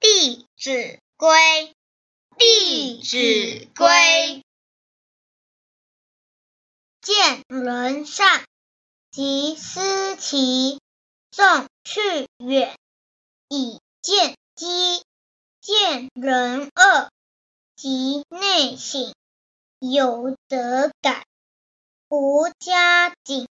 《弟子规》《弟子规》，见人善，即思齐，纵去远，以见机；见人恶，即内省，有则改，无加警。